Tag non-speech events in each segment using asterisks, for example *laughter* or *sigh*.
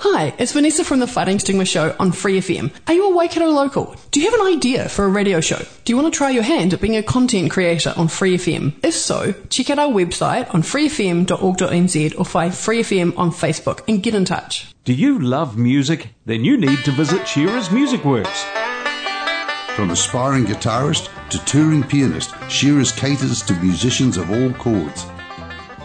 Hi, it's Vanessa from the Fighting Stigma Show on Free FM. Are you a Waikato local? Do you have an idea for a radio show? Do you want to try your hand at being a content creator on Free FM? If so, check out our website on freefm.org.nz or find Free FM on Facebook and get in touch. Do you love music? Then you need to visit Shearer's Music Works. From aspiring guitarist to touring pianist, Shearer's caters to musicians of all chords.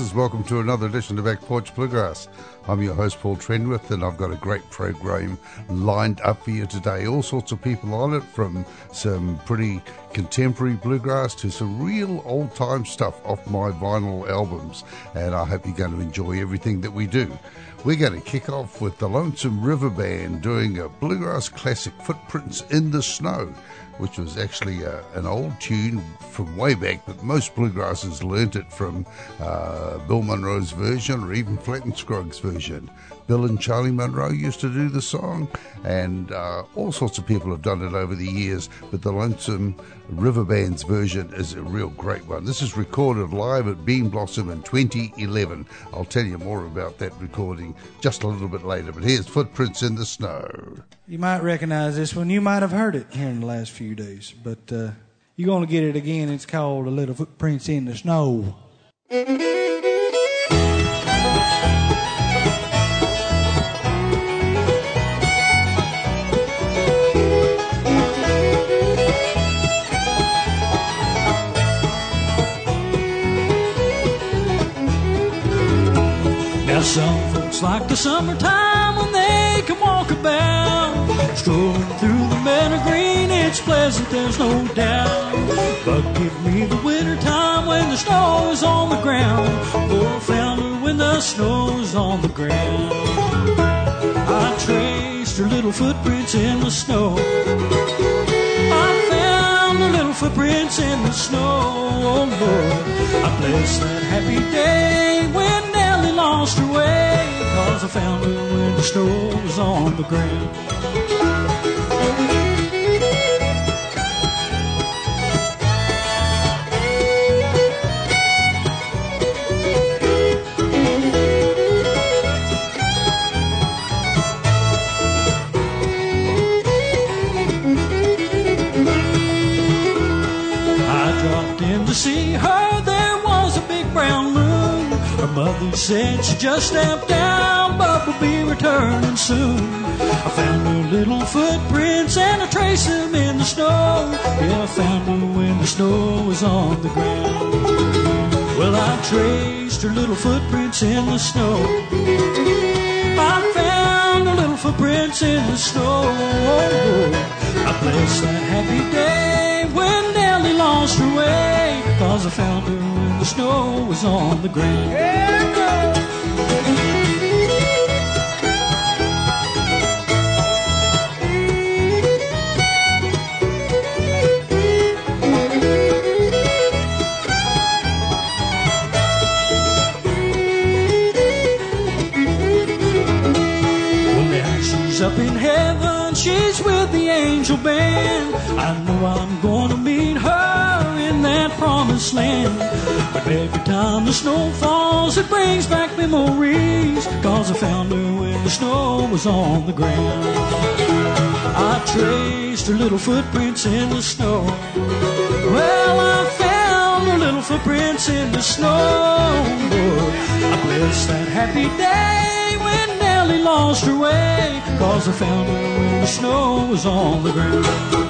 Bluegrassers. Welcome to another edition of Back Porch Bluegrass. I'm your host, Paul Trenwith, and I've got a great program lined up for you today. All sorts of people on it, from some pretty contemporary bluegrass to some real old time stuff off my vinyl albums. And I hope you're going to enjoy everything that we do. We're going to kick off with the Lonesome River Band doing a bluegrass classic, Footprints in the Snow which was actually uh, an old tune from way back, but most bluegrassers learnt it from uh, Bill Monroe's version or even Flatt and Scruggs' version. Bill and Charlie Monroe used to do the song, and uh, all sorts of people have done it over the years, but the Lonesome River Band's version is a real great one. This is recorded live at Bean Blossom in 2011. I'll tell you more about that recording just a little bit later, but here's Footprints in the Snow. You might recognize this one. You might have heard it here in the last few days, but uh, you're going to get it again. It's called A Little Footprints in the Snow. Some folks like the summertime when they can walk about, strolling through the meadow green. It's pleasant, there's no doubt. But give me the wintertime when the snow is on the ground. I found her when the snow is on the ground. I traced her little footprints in the snow. I found her little footprints in the snow. Oh Lord, I bless that happy day when lost her way. Cause I found her when the snow was on the ground. Mother said she just stepped down, but will be returning soon. I found her little footprints and I traced them in the snow. Yeah, I found her when the snow was on the ground. Well, I traced her little footprints in the snow. I found her little footprints in the snow. I bless that happy day when Nellie lost lost her way. Cause I found her when the snow was on the ground. Now she's up in heaven, she's with the angel band. I know I'm gonna promised land. But every time the snow falls, it brings back memories. Cause I found her when the snow was on the ground. I traced her little footprints in the snow. Well, I found her little footprints in the snow. I bless that happy day when Nellie lost her way. Cause I found her when the snow was on the ground.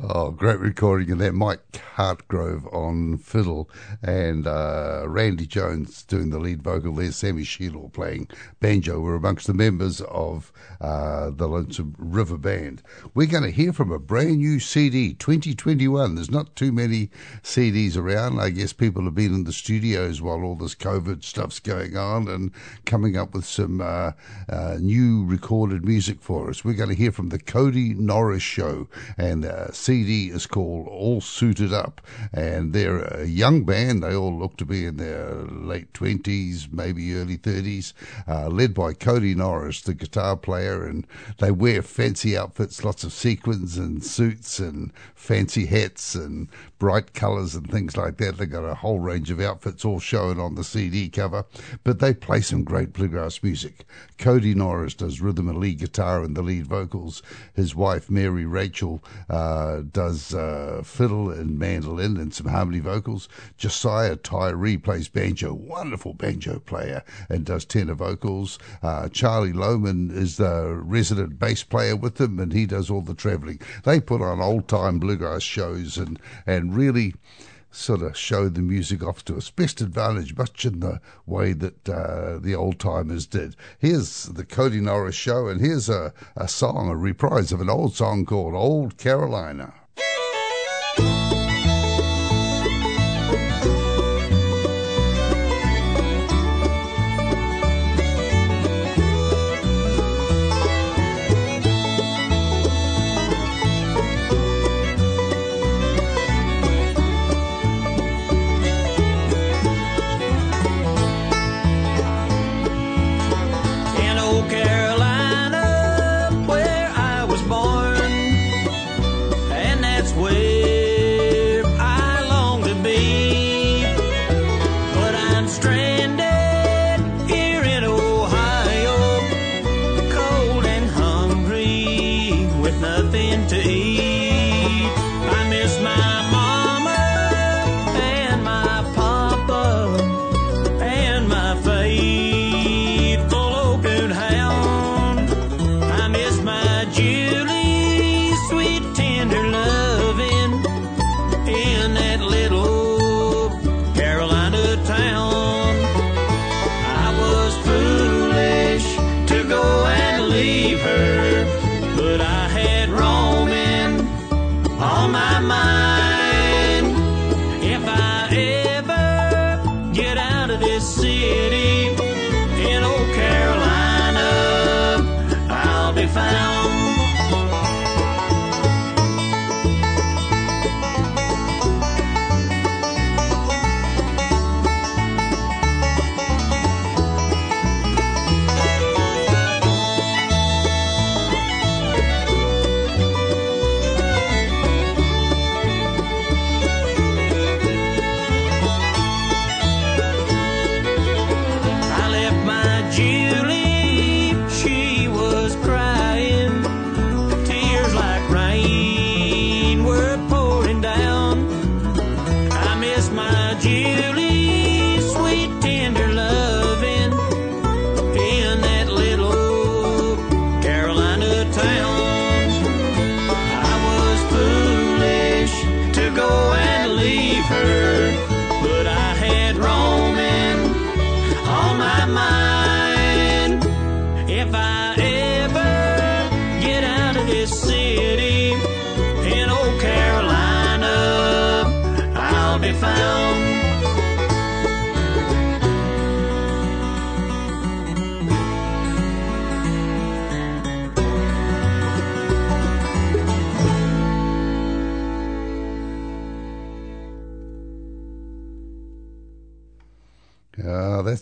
Oh, great recording of that. Mike Hartgrove on fiddle and uh, Randy Jones doing the lead vocal there. Sammy Shelor playing banjo. We're amongst the members of uh, the Lonesome River Band. We're going to hear from a brand new CD, 2021. There's not too many CDs around. I guess people have been in the studios while all this COVID stuff's going on and coming up with some uh, uh, new recorded music for us. We're going to hear from the Kody Norris Show, and uh, CD is called All Suited Up. And they're a young band. They all look to be in their late 20s, maybe early 30s, uh, led by Kody Norris, the guitar player. And they wear fancy outfits, lots of sequins and suits and fancy hats and bright colours and things like that. They've got a whole range of outfits all shown on the CD cover, but they play some great bluegrass music. Kody Norris does rhythm and lead guitar and the lead vocals. His wife, Mary Rachel, uh, does uh, fiddle and mandolin and some harmony vocals. Josiah Tyree plays banjo, wonderful banjo player, and does tenor vocals. Uh, Charlie Lohman is the resident bass player with them, and he does all the travelling. They put on old time bluegrass shows and, and really sort of show the music off to its best advantage, much in the way that uh, the old timers did. Here's the Kody Norris Show, and here's a, a song, a reprise of an old song called Old Carolina.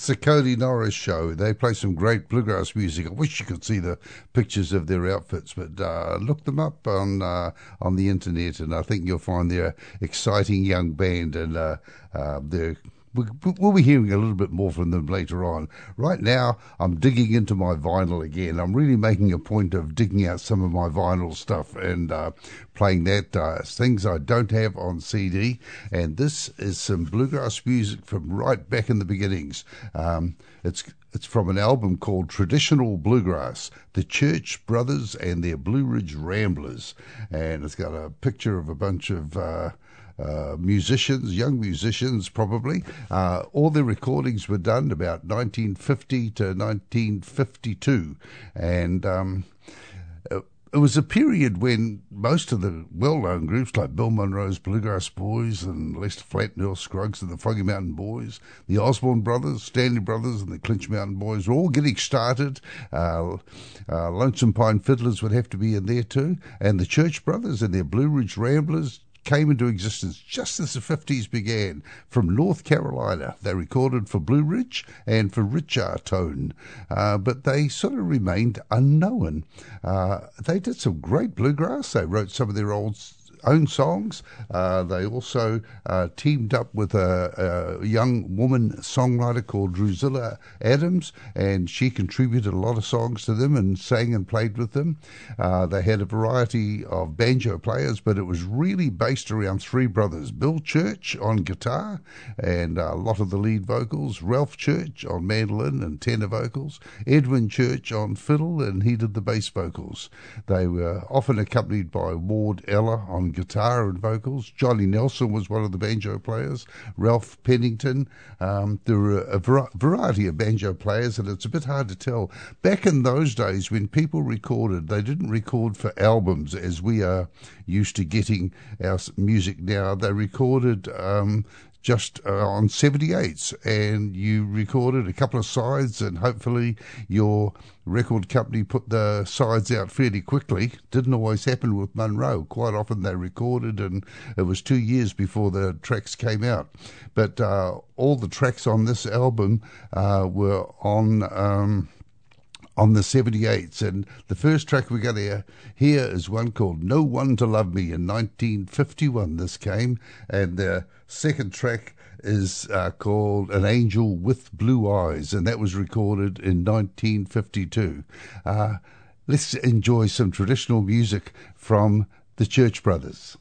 That's the Kody Norris show. They play some great bluegrass music. I wish you could see the pictures of their outfits, but uh, look them up on uh, on the internet, and I think you'll find they're exciting young band, and uh, uh, they're we'll be hearing a little bit more from them later on. Right now, I'm digging into my vinyl again. I'm really making a point of digging out some of my vinyl stuff and uh, playing that. Uh, things I don't have on CD. And this is some bluegrass music from right back in the beginnings. Um, it's it's from an album called Traditional Bluegrass, the Church Brothers and their Blue Ridge Ramblers, and it's got a picture of a bunch of. Uh, uh, musicians, young musicians probably. Uh, all their recordings were done about 1950 to 1952. And um, it was a period when most of the well-known groups like Bill Monroe's Bluegrass Boys and Lester Earl Scruggs and the Foggy Mountain Boys, the Osborne Brothers, Stanley Brothers and the Clinch Mountain Boys were all getting started. Uh, uh, Lonesome Pine Fiddlers would have to be in there too. And the Church Brothers and their Blue Ridge Ramblers came into existence just as the 50s began from North Carolina. They recorded for Blue Ridge and for Rich-R-Tone, uh, but they sort of remained unknown. Uh, they did some great bluegrass. They wrote some of their old own songs. Uh, they also uh, teamed up with a, a young woman songwriter called Drusilla Adams, and she contributed a lot of songs to them and sang and played with them. Uh, they had a variety of banjo players, but it was really based around three brothers Bill Church on guitar and a lot of the lead vocals, Ralph Church on mandolin and tenor vocals, Edwin Church on fiddle, and he did the bass vocals. They were often accompanied by Ward Eller on guitar and vocals. Johnny Nelson was one of the banjo players. Ralph Pennington. Um, there were a var- variety of banjo players, and it's a bit hard to tell. Back in those days, when people recorded, they didn't record for albums as we are used to getting our music now. They recorded. Um, just uh, on 78s and you recorded a couple of sides and hopefully your record company put the sides out fairly quickly. Didn't always happen with Monroe. Quite often they recorded and it was two years before the tracks came out. But uh, all the tracks on this album uh, were on um, on the 78s. And the first track we're going to hear is one called No One to Love Me in 1951. This came. And the second track is uh, called An Angel with Blue Eyes, and that was recorded in 1952. Uh, let's enjoy some traditional music from the Church Brothers.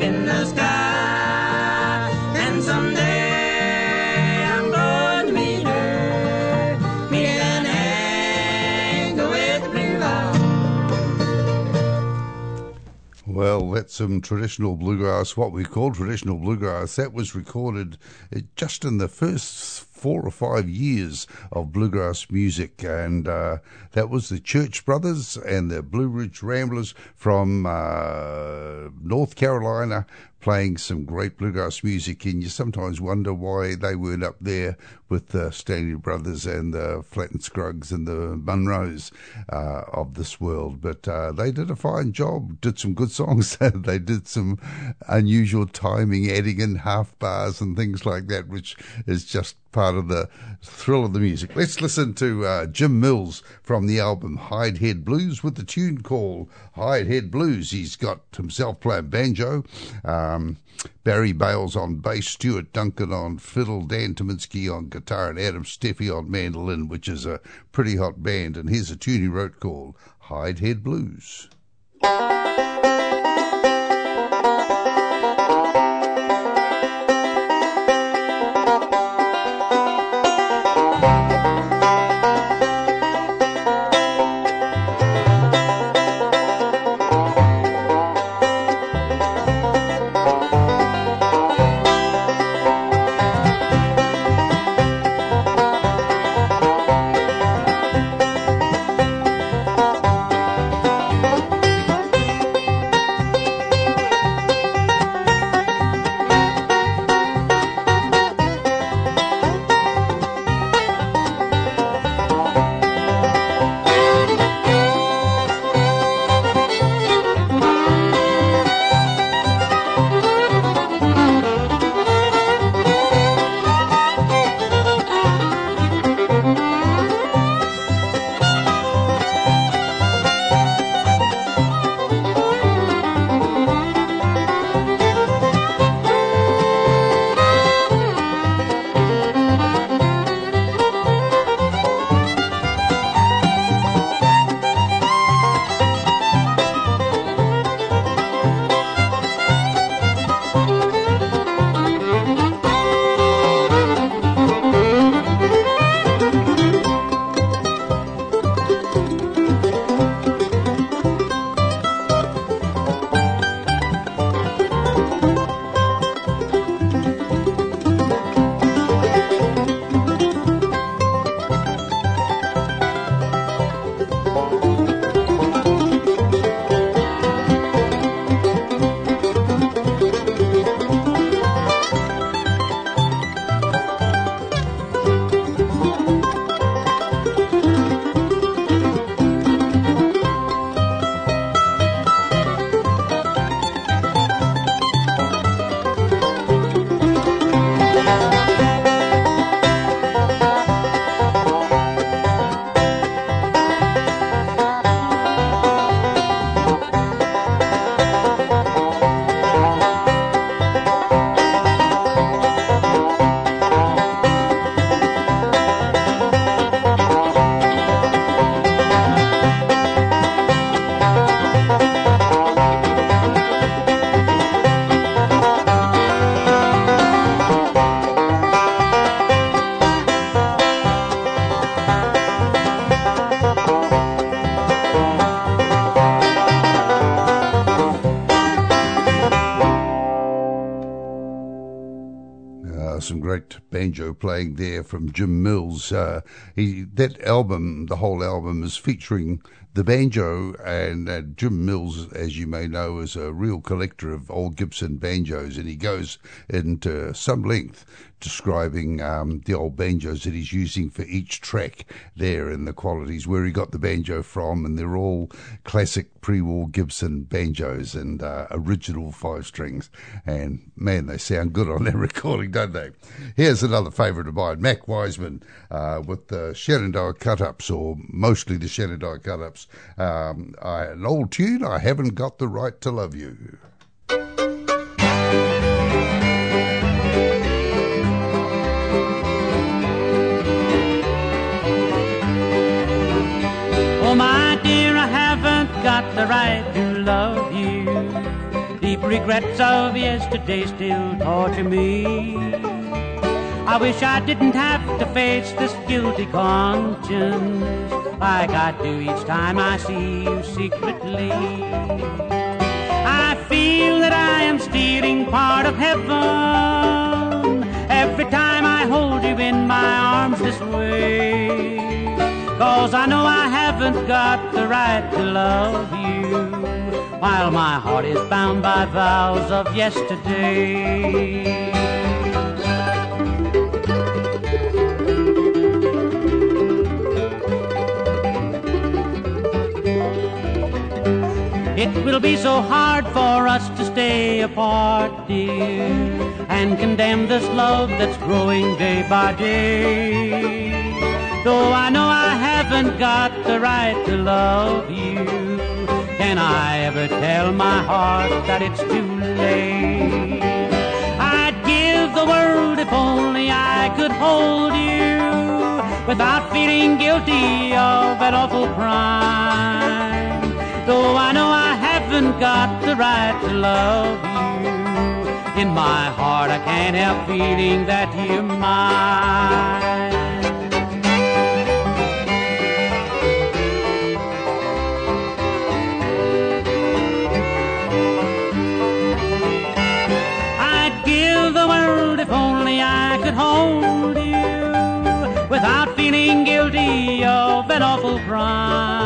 In the sky, and someday I'm going to meet her, meet an with blue eyes. Well, that's some traditional bluegrass, what we call traditional bluegrass. That was recorded uh, just in the first four or five years of bluegrass music, and uh, that was the Church Brothers and the Blue Ridge Ramblers from uh, North Carolina playing some great bluegrass music. And you sometimes wonder why they weren't up there with the Stanley Brothers and the Flatt and Scruggs and the Monroes uh, of this world. But uh, they did a fine job, did some good *laughs* songs. they did some unusual timing, adding in half bars and things like that, which is just part of the thrill of the music. Let's listen to uh, Jim Mills from the album Hide Head Blues with the tune called Hide Head Blues. He's got himself playing banjo. Um, Barry Bales on bass, Stuart Duncan on fiddle, Dan Tyminski on guitar, and Adam Steffey on mandolin, which is a pretty hot band. And here's a tune he wrote called Hide Head Blues. Banjo playing there from Jim Mills. Uh, he, that album, the whole album, is featuring the banjo, and uh, Jim Mills, as you may know, is a real collector of old Gibson banjos, and he goes into some length describing um, the old banjos that he's using for each track there and the qualities, where he got the banjo from, and they're all classic pre-war Gibson banjos and uh, original five strings. And man, they sound good on that *laughs* recording, don't they? Here's another favourite of mine, Mac Wiseman uh, with the Shenandoah cut-ups, or mostly the Shenandoah cut-ups. Um, I, an old tune, I haven't got the right to love you. Oh, my dear, I haven't got the right to love you. Deep regrets of yesterday still torture me. I wish I didn't have to face this guilty conscience like I do each time I see you secretly. I feel that I am stealing part of heaven every time I hold you in my arms this way. Cause I know I haven't got the right to love you while my heart is bound by vows of yesterday. It will be so hard for us to stay apart, dear, and condemn this love that's growing day by day. Though I know I haven't got the right to love you, can I ever tell my heart that it's too late? I'd give the world if only I could hold you without feeling guilty of an awful crime. Though I know I haven't got the right to love you, in my heart I can't help feeling that you're mine. I'd give the world if only I could hold you without feeling guilty of an awful crime.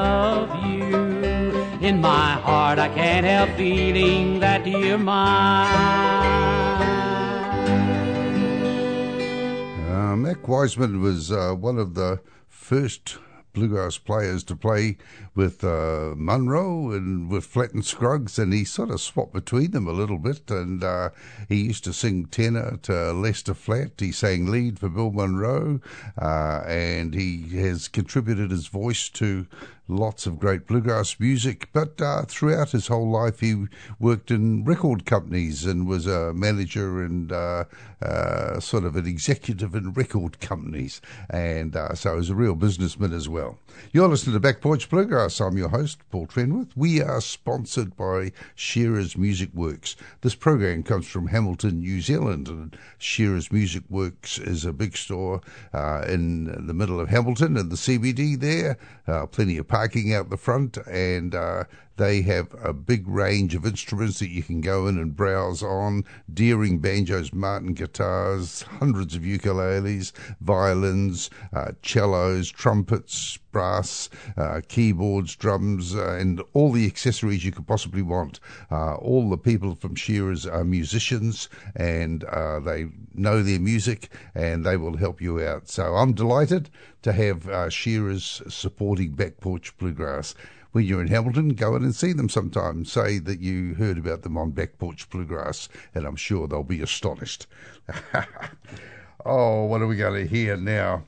Love you, in my heart I can't help feeling that you're mine. Uh, Mac Wiseman was uh, one of the first bluegrass players to play with uh, Monroe and with Flatt and Scruggs, and he sort of swapped between them a little bit. And uh, he used to sing tenor to Lester Flatt. He sang lead for Bill Monroe, uh, and he has contributed his voice to lots of great bluegrass music. But uh, throughout his whole life, he worked in record companies and was a manager and uh, uh, sort of an executive in record companies. And uh, so he was a real businessman as well. You're listening to Back Porch Bluegrass. I'm your host, Paul Trenwith. We are sponsored by Shearer's Music Works. This program comes from Hamilton, New Zealand, and Shearer's Music Works is a big store uh, in the middle of Hamilton and the CBD there. Uh, plenty of parking out the front, and uh, they have a big range of instruments that you can go in and browse on Deering banjos, Martin guitars, hundreds of ukuleles, violins, uh, cellos, trumpets, brass, uh, keyboards, drums, uh, and all the accessories you could possibly want. Uh, all the people from Shearers are musicians and uh, they know their music and they will help you out. So I'm delighted to have uh, Shearers supporting Back Porch Bluegrass when you're in Hamilton, go in and see them sometime. Say that you heard about them on Back Porch Bluegrass, and I'm sure they'll be astonished. *laughs* oh, what are we going to hear now?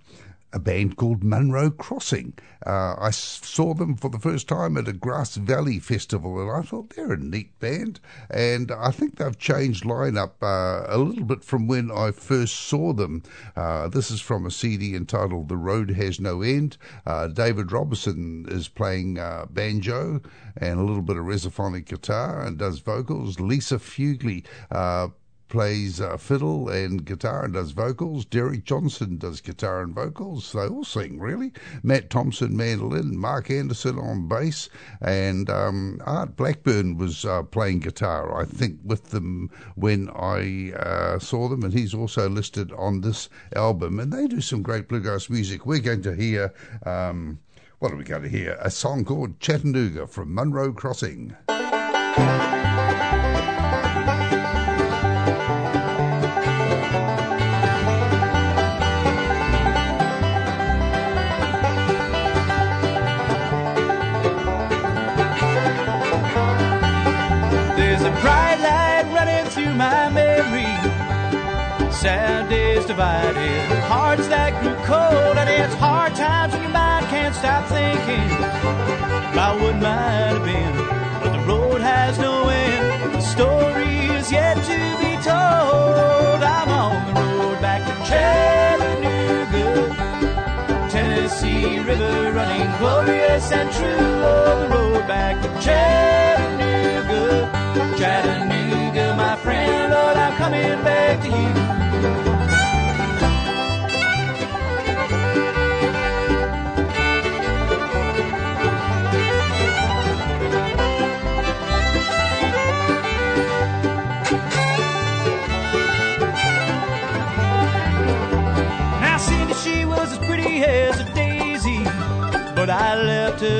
A band called Monroe Crossing. Uh, I saw them for the first time at a Grass Valley festival, and I thought they're a neat band. And I think they've changed lineup uh, a little bit from when I first saw them. Uh, this is from a CD entitled "The Road Has No End." Uh, David Robertson is playing uh, banjo and a little bit of resophonic guitar and does vocals. Lisa Fuglie uh, plays uh, fiddle and guitar and does vocals. Derek Johnson does guitar and vocals. They all sing, really. Matt Thompson, mandolin. Mark Anderson on bass. And um, Art Blackburn was uh, playing guitar, I think, with them when I uh, saw them. And he's also listed on this album. And they do some great bluegrass music. We're going to hear. Um, what are we going to hear? A song called Chattanooga from Monroe Crossing. Sad days divided, hearts that grew cold, and it's hard times when your mind can't stop thinking about what might have been. But the road has no end, the story is yet to be told. I'm on the road back to Chattanooga. Tennessee River running glorious and true. On the road back to Chattanooga. Chattanooga, my friend, Lord, I'm coming back to you.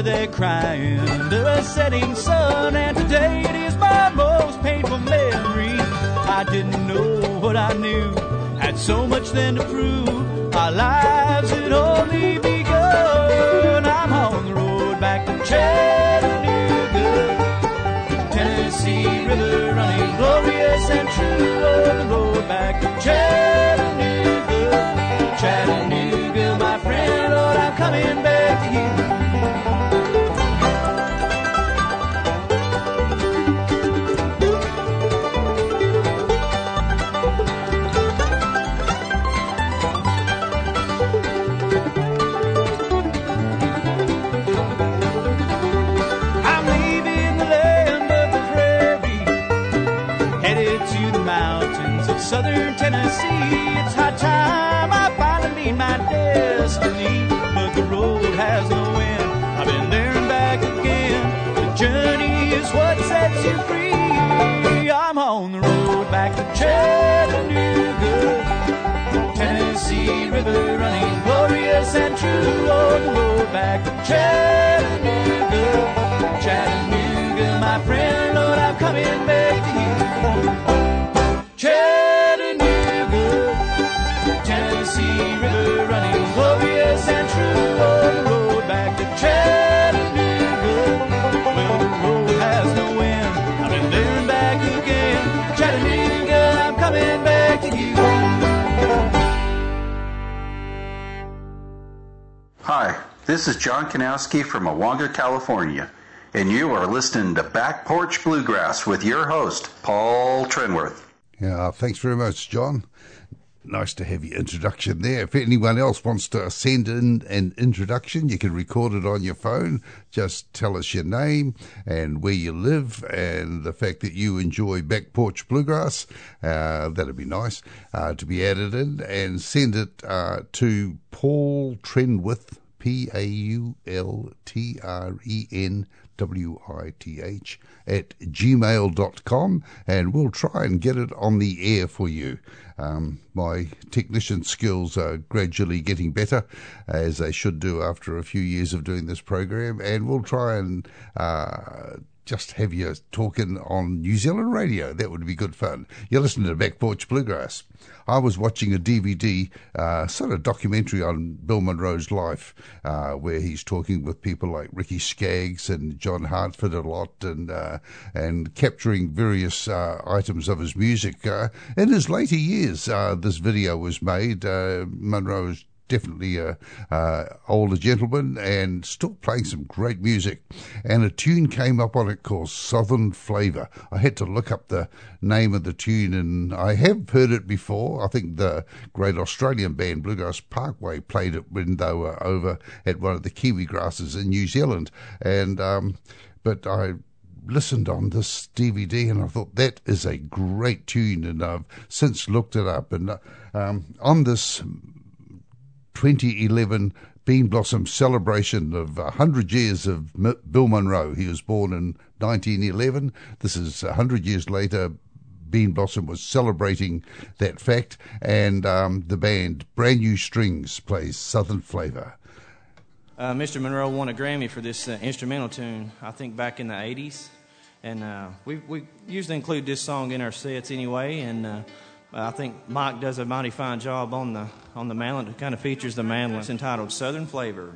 There crying under a setting sun, and today it is my most painful memory. I didn't know what I knew, had so much then to prove. Our lives had only begun. I'm on the road back to Chattanooga. Tennessee River running glorious and true on the road back to Chattanooga. True on the road back to Chattanooga. Chattanooga, my friend, this is John Kanowski from Awanga, California, and you are listening to Back Porch Bluegrass with your host, Paul Trenwith. Yeah, thanks very much, John. Nice to have your introduction there. If anyone else wants to send in an introduction, you can record it on your phone. Just tell us your name and where you live and the fact that you enjoy back porch bluegrass. Uh, that'd be nice uh, to be added in and send it uh, to Paul Trenwith, P A U L T R E N W I T H, at gmail.com, and we'll try and get it on the air for you. Um, my technician skills are gradually getting better, as they should do after a few years of doing this program, and we'll try and uh, just have you talking on New Zealand radio. That would be good fun. You're listening to Back Porch Bluegrass. I was watching a DVD, uh, sort of documentary on Bill Monroe's life, uh, where he's talking with people like Ricky Skaggs and John Hartford a lot, and uh, and capturing various uh, items of his music. Uh, in his later years, uh, this video was made. Uh, Monroe's definitely a uh, older gentleman and still playing some great music. And a tune came up on it called Southern Flavor. I had to look up the name of the tune, and I have heard it before. I think the great Australian band Bluegrass Parkway played it when they were over at one of the Kiwi grasses in New Zealand. And um, but I listened on this DVD and I thought that is a great tune, and I've since looked it up. And uh, um, on this 2011 Bean Blossom celebration of 100 years of M- Bill Monroe, he was born in 1911. This is 100 years later. Bean Blossom was celebrating that fact, and um, the band Brand New Strings plays Southern Flavor. Uh, Mr. Monroe won a Grammy for this uh, instrumental tune, I think back in the 80s. And uh, we, we usually include this song in our sets anyway. And uh, I think Mike does a mighty fine job on the, on the mandolin. It kind of features the mandolin. It's entitled Southern Flavor.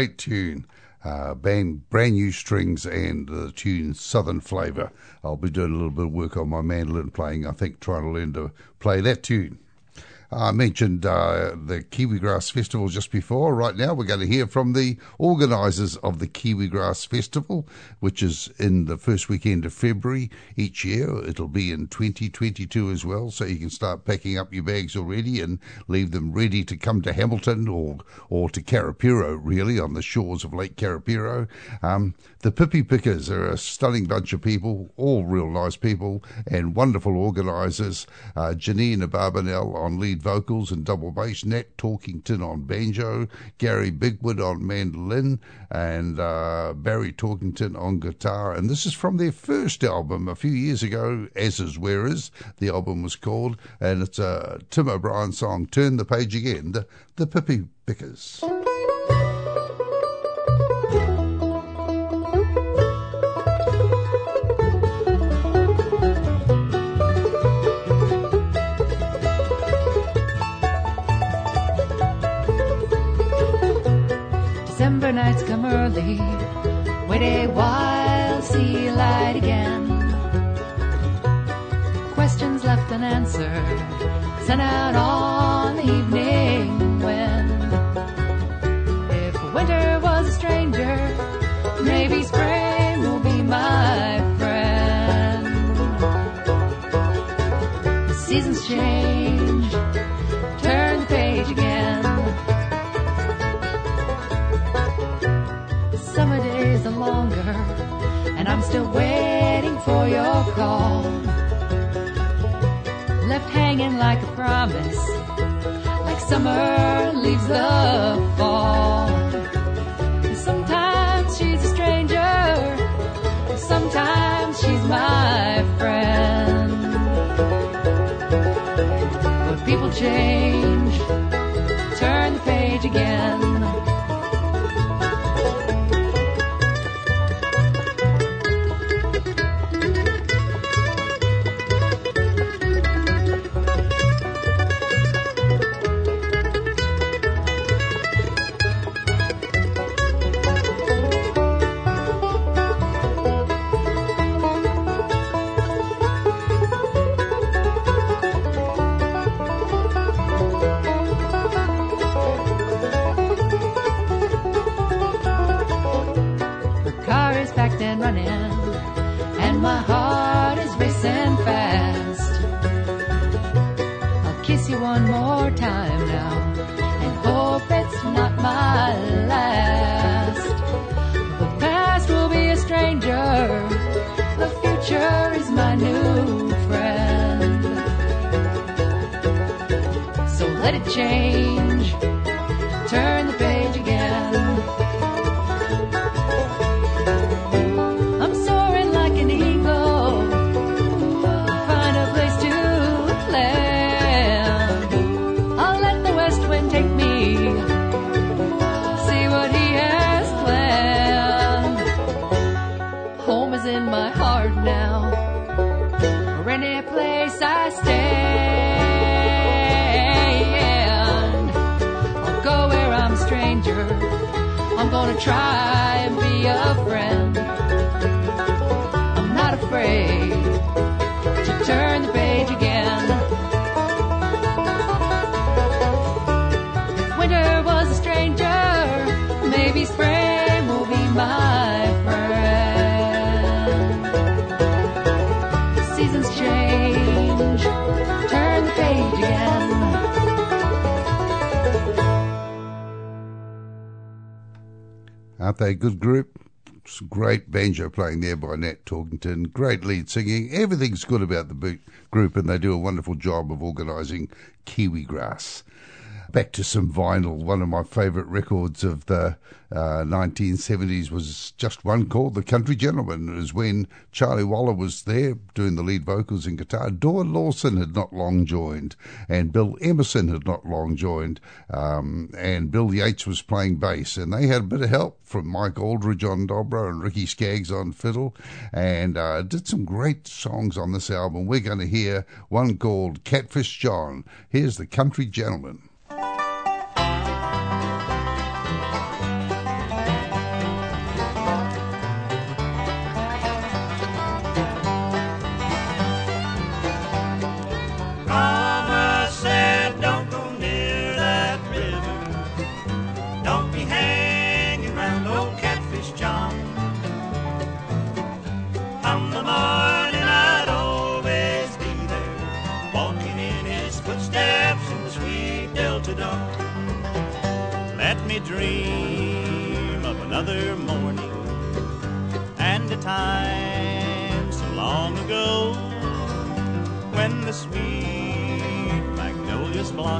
Great tune. Uh, band, brand new strings and the tune Southern Flavour. I'll be doing a little bit of work on my mandolin playing, I think, trying to learn to play that tune. I mentioned uh, the Kiwi Grass Festival just before. Right now, we're going to hear from the organisers of the Kiwi Grass Festival, which is in the first weekend of February each year. It'll be in 2022 as well, so you can start packing up your bags already and leave them ready to come to Hamilton or or to Karapiro, really, on the shores of Lake Karapiro. Um, the Pippi Pickers are a stunning bunch of people, all real nice people and wonderful organisers. Uh, Janine Abarbanel on lead vocals and double bass, Nat Torkington on banjo, Gary Bigwood on mandolin, and uh, Barry Torkington on guitar. And this is from their first album a few years ago, As Is Where Is, the album was called, and it's a Tim O'Brien song, Turn the Page Again, the, the Pippi Pickers. A while, see light again. Questions left unanswered, sent out on the evening wind. If winter Left hanging like a promise, like summer leaves the fall. Sometimes she's a stranger, sometimes she's my friend. But people change, playing there by Nat Torkington. Great lead singing. Everything's good about the group, and they do a wonderful job of organising Kiwi Grass. Back to some vinyl. One of my favourite records of the uh, 1970s was just one called The Country Gentlemen. It was when Charlie Waller was there doing the lead vocals and guitar. Doyle Lawson had not long joined, and Bill Emerson had not long joined, um, and Bill Yates was playing bass. And they had a bit of help from Mike Auldridge on dobro and Ricky Skaggs on fiddle, and uh, did some great songs on this album. We're going to hear one called Catfish John. Here's The Country Gentlemen.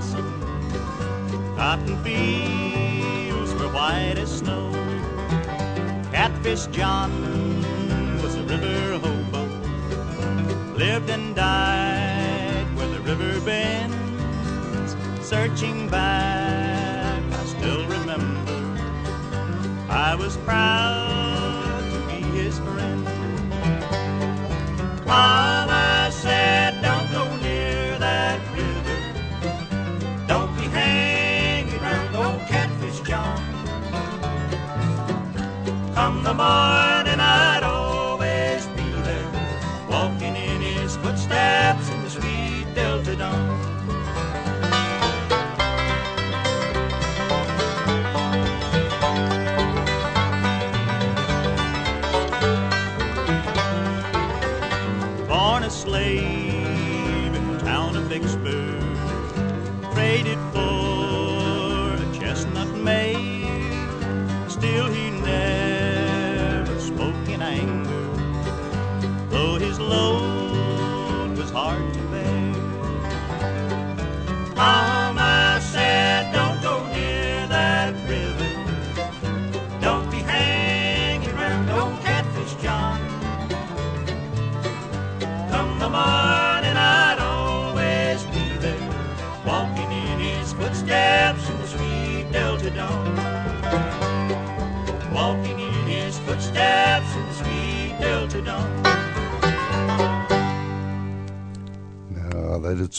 Blossomed, cotton fields were white as snow. Catfish John was a river hobo, lived and died where the river bends. Searching back, I still remember I was proud to be his friend. Mama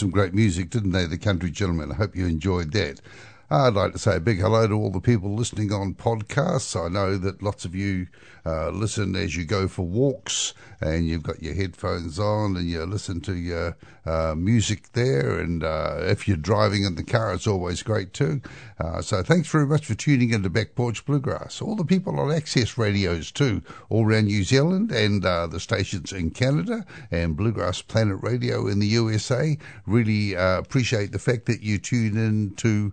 some great music, didn't they, the Country Gentlemen? I hope you enjoyed that. I'd like to say a big hello to all the people listening on podcasts. I know that lots of you uh, listen as you go for walks and you've got your headphones on and you listen to your uh, music there. And uh, if you're driving in the car, it's always great too. Uh, so thanks very much for tuning into Back Porch Bluegrass. All the people on Access Radios too, all around New Zealand and uh, the stations in Canada and Bluegrass Planet Radio in the USA. Really uh, appreciate the fact that you tune in to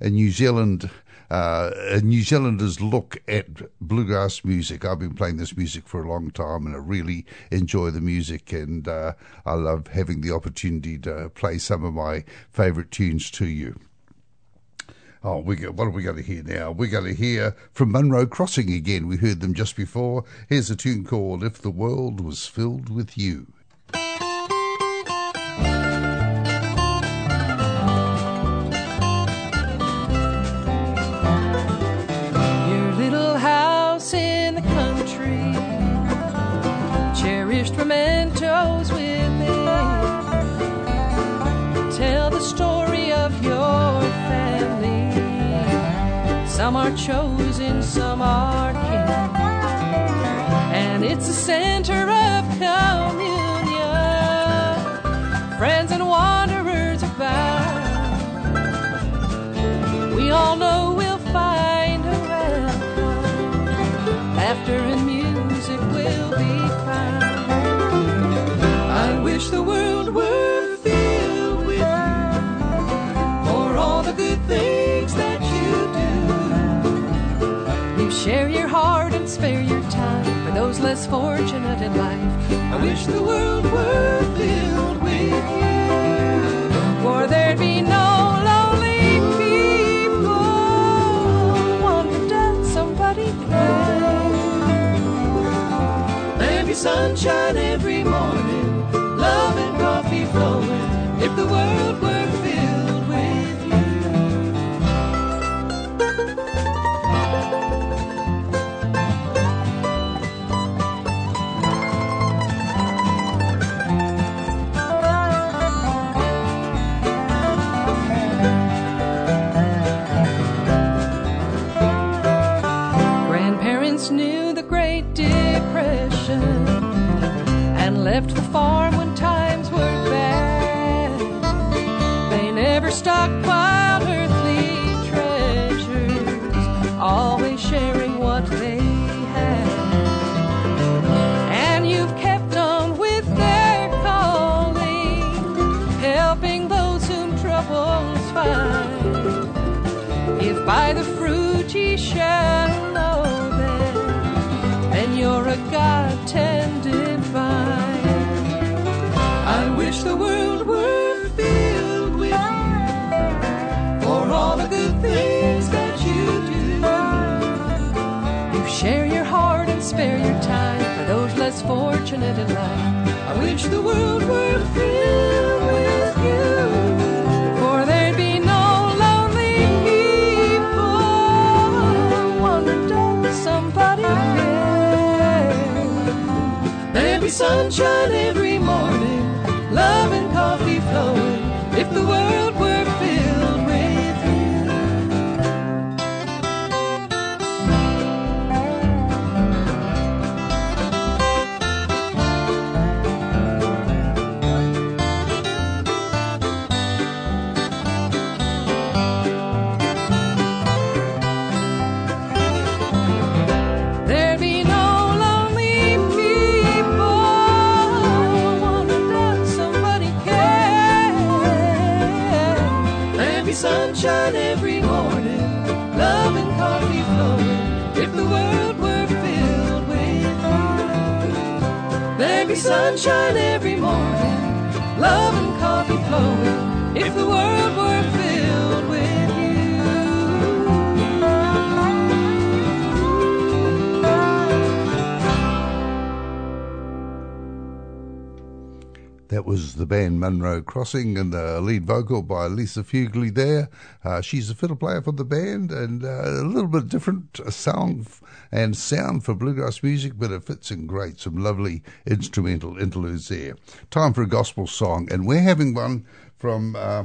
a New Zealand uh, a New Zealanders look at bluegrass music. I've been playing this music for a long time, and I really enjoy the music, and uh, I love having the opportunity to play some of my favourite tunes to you. Oh, we go, what are we going to hear now? We're going to hear from Monroe Crossing again. We heard them just before. Here's a tune called "If the World Was Filled with You." Are chosen, some are kin. And it's a center of communion. Friends and wanderers abound. We all know we'll find a welcome. Laughter and music will be found. I wish the world were share your heart and spare your time for those less fortunate in life. I wish the world were filled with you, for there'd be no lonely people. Wonder does somebody cry? There'd be sunshine every morning, fortunate in life. I wish the world were filled with you. For there'd be no lonely people to somebody be sunshine sunshine every morning, love and coffee flowing. If the world Was the band Monroe Crossing and the lead vocal by Lisa Fuglie there. Uh, she's a fiddle player for the band and uh, a little bit different sound and sound for bluegrass music, but it fits in great. Some lovely instrumental interludes there. Time for a gospel song, and we're having one from uh,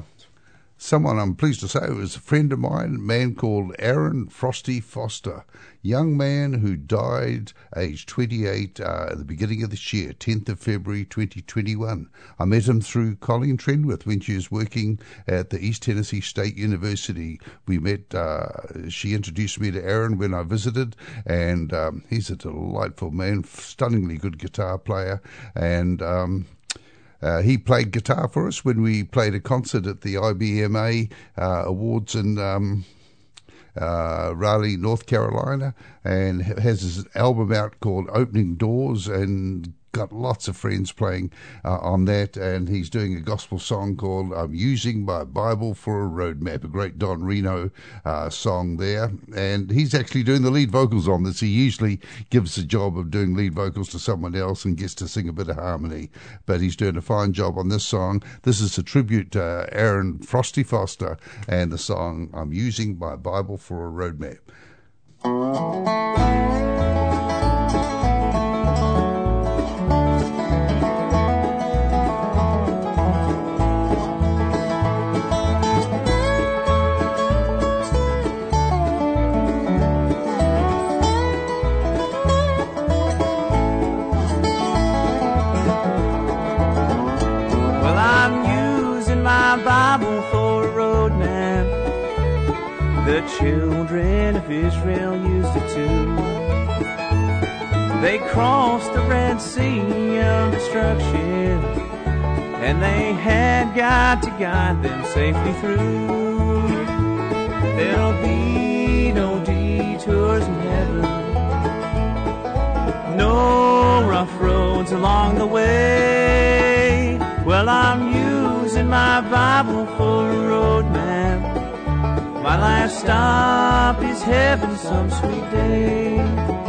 someone I'm pleased to say was a friend of mine, a man called Aaron Frosty Foster, young man who died aged 28 uh, at the beginning of this year, 10th of February 2021. I met him through Colleen Trenwith when she was working at the East Tennessee State University. We met, uh, she introduced me to Aaron when I visited, and um, he's a delightful man, stunningly good guitar player, and um, uh, he played guitar for us when we played a concert at the IBMA uh, Awards in um, uh, Raleigh, North Carolina, and has his album out called Opening Doors and got lots of friends playing uh, on that. And he's doing a gospel song called I'm Using My Bible for a Roadmap, a great Don Reno uh, song there. And he's actually doing the lead vocals on this. He usually gives the job of doing lead vocals to someone else and gets to sing a bit of harmony. But he's doing a fine job on this song. This is a tribute to Aaron Frosty Foster and the song I'm Using My Bible for a Roadmap. God to guide them safely through. There'll be no detours in heaven, no rough roads along the way. Well, I'm using my Bible for a roadmap. My last stop is heaven some sweet day.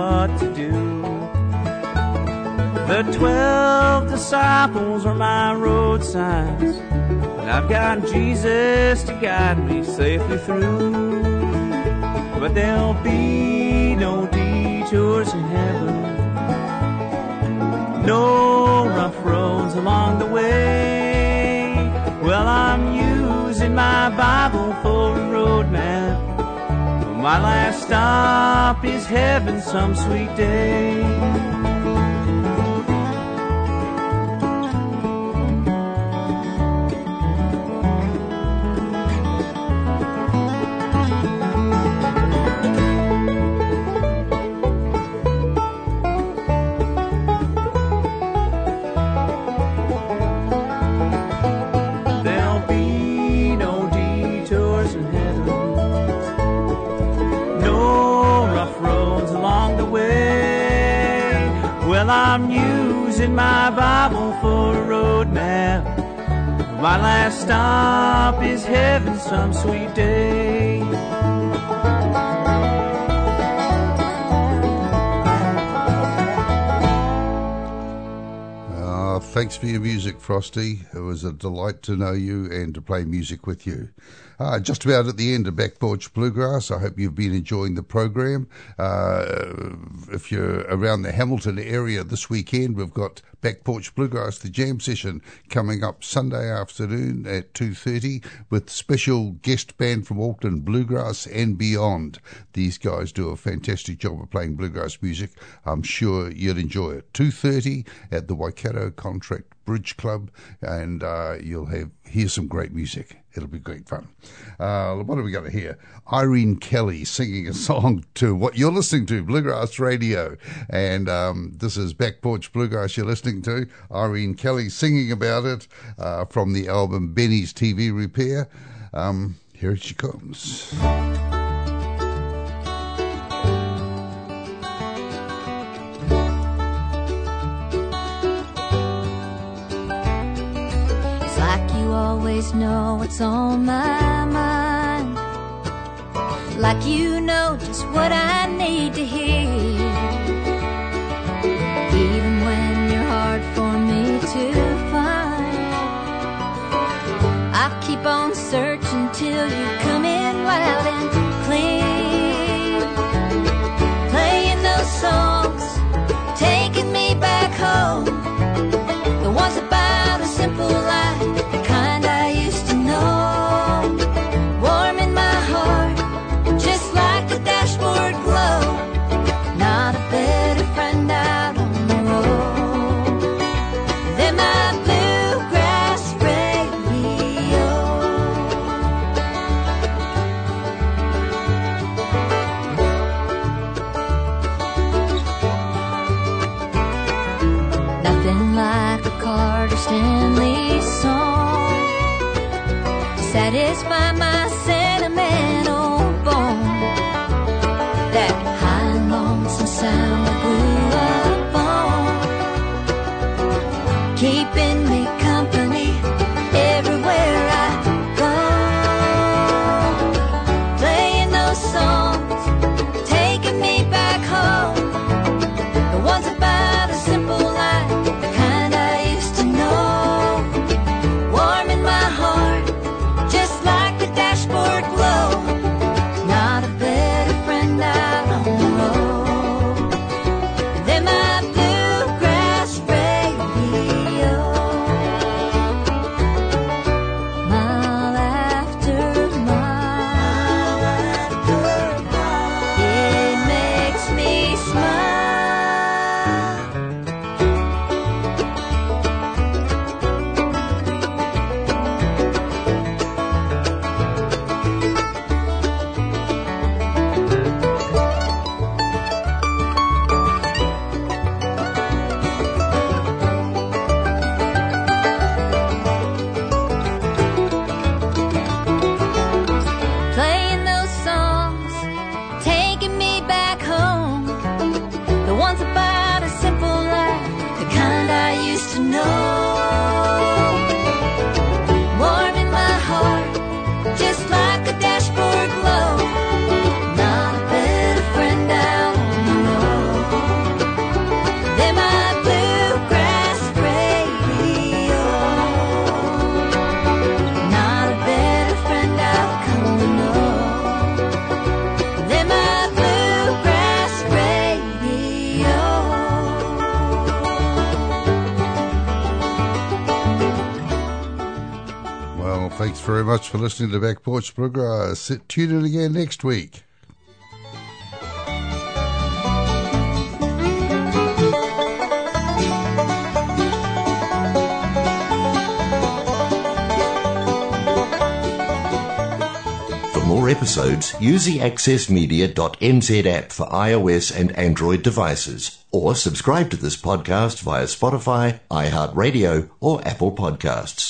What to do. The twelve disciples are my road signs. And I've got Jesus to guide me safely through. But there'll be no detours in heaven. No rough roads along the way. Well, I'm using my Bible for. My last stop is heaven some sweet day. Well, I'm using my Bible for a road map. My last stop is heaven some sweet day. Thanks for your music, Frosty. It was a delight to know you and to play music with you. Uh, just about at the end of Back Porch Bluegrass. I hope you've been enjoying the program. Uh, if you're around the Hamilton area this weekend, we've got Back Porch Bluegrass, the jam session coming up Sunday afternoon at 2.30 with special guest band from Auckland, Bluegrass and beyond. These guys do a fantastic job of playing bluegrass music. I'm sure you'll enjoy it. 2.30 at the Waikato Contract Bridge Club and uh, you'll have hear some great music. It'll be great fun. Uh, what have we got here? Irene Kelly singing a song to what you're listening to, Bluegrass Radio. And um, this is Back Porch Bluegrass you're listening to. Irene Kelly singing about it uh, from the album Benny's TV Repair. Um, here she comes. Always know what's on my mind. Like you know just what I need to hear. Even when you're hard for me to find. I keep on searching till you for listening to the Back Porch Bluegrass. Uh, sit tune in again next week. For more episodes, use the accessmedia.nz app for iOS and Android devices, or subscribe to this podcast via Spotify, iHeartRadio, or Apple Podcasts.